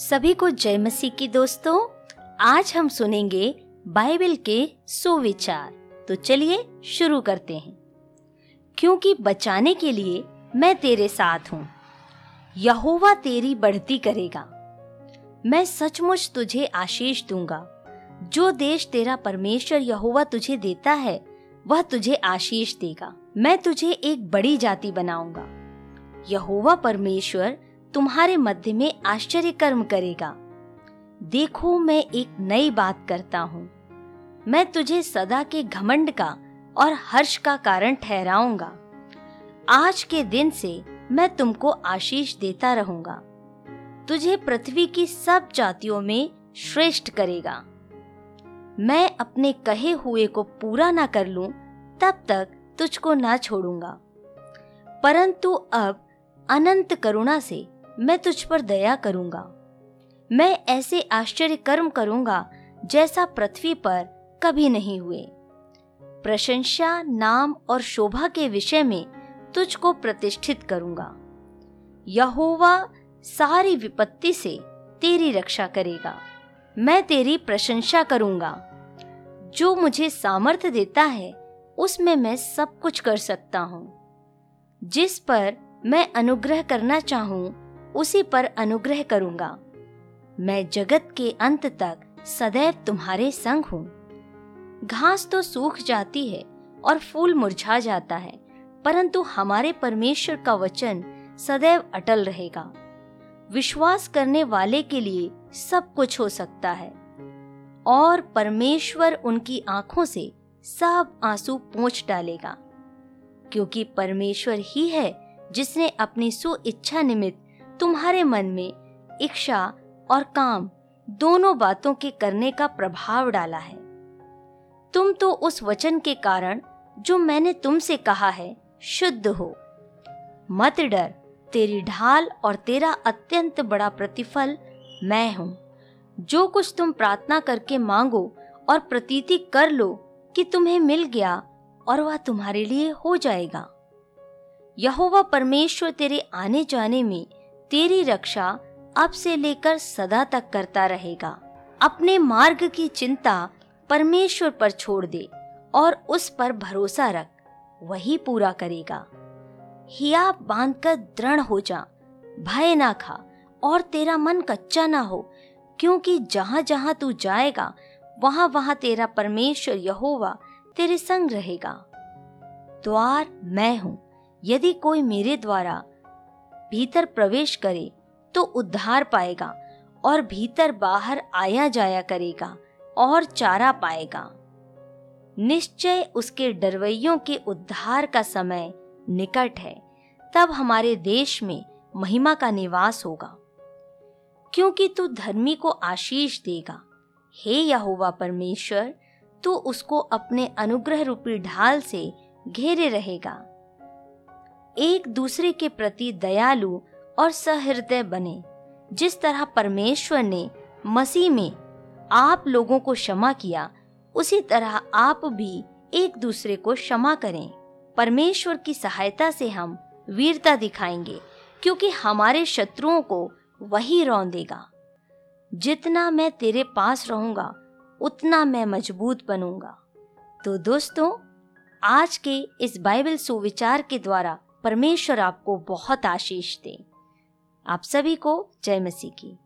सभी को जय मसीह की दोस्तों, आज हम सुनेंगे बाइबल के सुविचार। तो चलिए शुरू करते हैं। क्योंकि बचाने के लिए मैं तेरे साथ हूँ, यहोवा तेरी बढ़ती करेगा। मैं सचमुच तुझे आशीष दूँगा। जो देश तेरा परमेश्वर यहोवा तुझे देता है, वह तुझे आशीष देगा। मैं तुझे एक बड़ी जाति बनाऊँगा। यहोवा परमेश्वर तुम्हारे मध्य में आश्चर्य कर्म करेगा। देखो, मैं एक नई बात करता हूँ। मैं तुझे सदा के घमंड का और हर्ष का कारण ठहराऊँगा। आज के दिन से मैं तुमको आशीष देता रहूँगा। तुझे पृथ्वी की सब जातियों में श्रेष्ठ करेगा। मैं अपने कहे हुए को पूरा ना कर लूँ, तब तक तुझको ना छोड़ूँगा। परंतु अब अनंत करुणा से मैं तुझ पर दया करूँगा। मैं ऐसे आश्चर्य कर्म करूँगा जैसा पृथ्वी पर कभी नहीं हुए। प्रशंसा, नाम और शोभा के विषय में तुझको प्रतिष्ठित करूँगा। यहोवा सारी विपत्ति से तेरी रक्षा करेगा। मैं तेरी प्रशंसा करूँगा। जो मुझे सामर्थ्य देता है, उसमें मैं सब कुछ कर सकता हूँ। जिस पर मैं अनुग्रह करना चाहूँ उसी पर अनुग्रह करूँगा। मैं जगत के अंत तक सदैव तुम्हारे संग हूँ। घास तो सूख जाती है और फूल मुरझा जाता है, परंतु हमारे परमेश्वर का वचन सदैव अटल रहेगा। विश्वास करने वाले के लिए सब कुछ हो सकता है। और परमेश्वर उनकी आँखों से सब आँसू पोंछ डालेगा, क्योंकि परमेश्वर ही है जिसने अपनी सु इच्छा निमित्त तुम्हारे मन में इच्छा और काम दोनों बातों के करने का प्रभाव डाला है। तुम तो उस वचन के कारण जो मैंने तुमसे कहा है, शुद्ध हो। मत डर, तेरी ढाल और तेरा अत्यंत बड़ा प्रतिफल मैं हूँ। जो कुछ तुम प्रार्थना करके मांगो और प्रतीति कर लो कि तुम्हें मिल गया और वह तुम्हारे लिए हो जाएगा। यहोवा परमेश्वर तेरे आने जाने में तेरी रक्षा अब से लेकर सदा तक करता रहेगा। अपने मार्ग की चिंता परमेश्वर पर छोड़ दे और उस पर भरोसा रख, वही पूरा करेगा। हिया बांधकर दृढ़ हो जा, भय ना खा और तेरा मन कच्चा ना हो, क्योंकि जहाँ जहाँ तू जाएगा वहाँ वहाँ तेरा परमेश्वर यहोवा तेरे संग रहेगा। द्वार मैं हूँ, यदि कोई मेरे द्वारा भीतर प्रवेश करे तो उद्धार पाएगा और भीतर बाहर आया जाया करेगा और चारा पाएगा। निश्चय उसके डरवैयों के उद्धार का समय निकट है, तब हमारे देश में महिमा का निवास होगा। क्योंकि तू धर्मी को आशीष देगा। हे यहोवा परमेश्वर, तू उसको अपने अनुग्रह रूपी ढाल से घेरे रहेगा। एक दूसरे के प्रति दयालु और सहृदय बने। जिस तरह परमेश्वर ने मसीह में आप लोगों को क्षमा किया, उसी तरह आप भी एक दूसरे को क्षमा करें। परमेश्वर की सहायता से हम वीरता दिखाएँगे, क्योंकि हमारे शत्रुओं को वही रौंदेगा जितना मैं तेरे पास रहूँगा, उतना मैं मज़बूत बनूँगा। तो दोस्तों, आज के इस बाइबल सुविचार के द्वारा परमेश्वर आपको बहुत आशीष दे। आप सभी को जय मसीह की।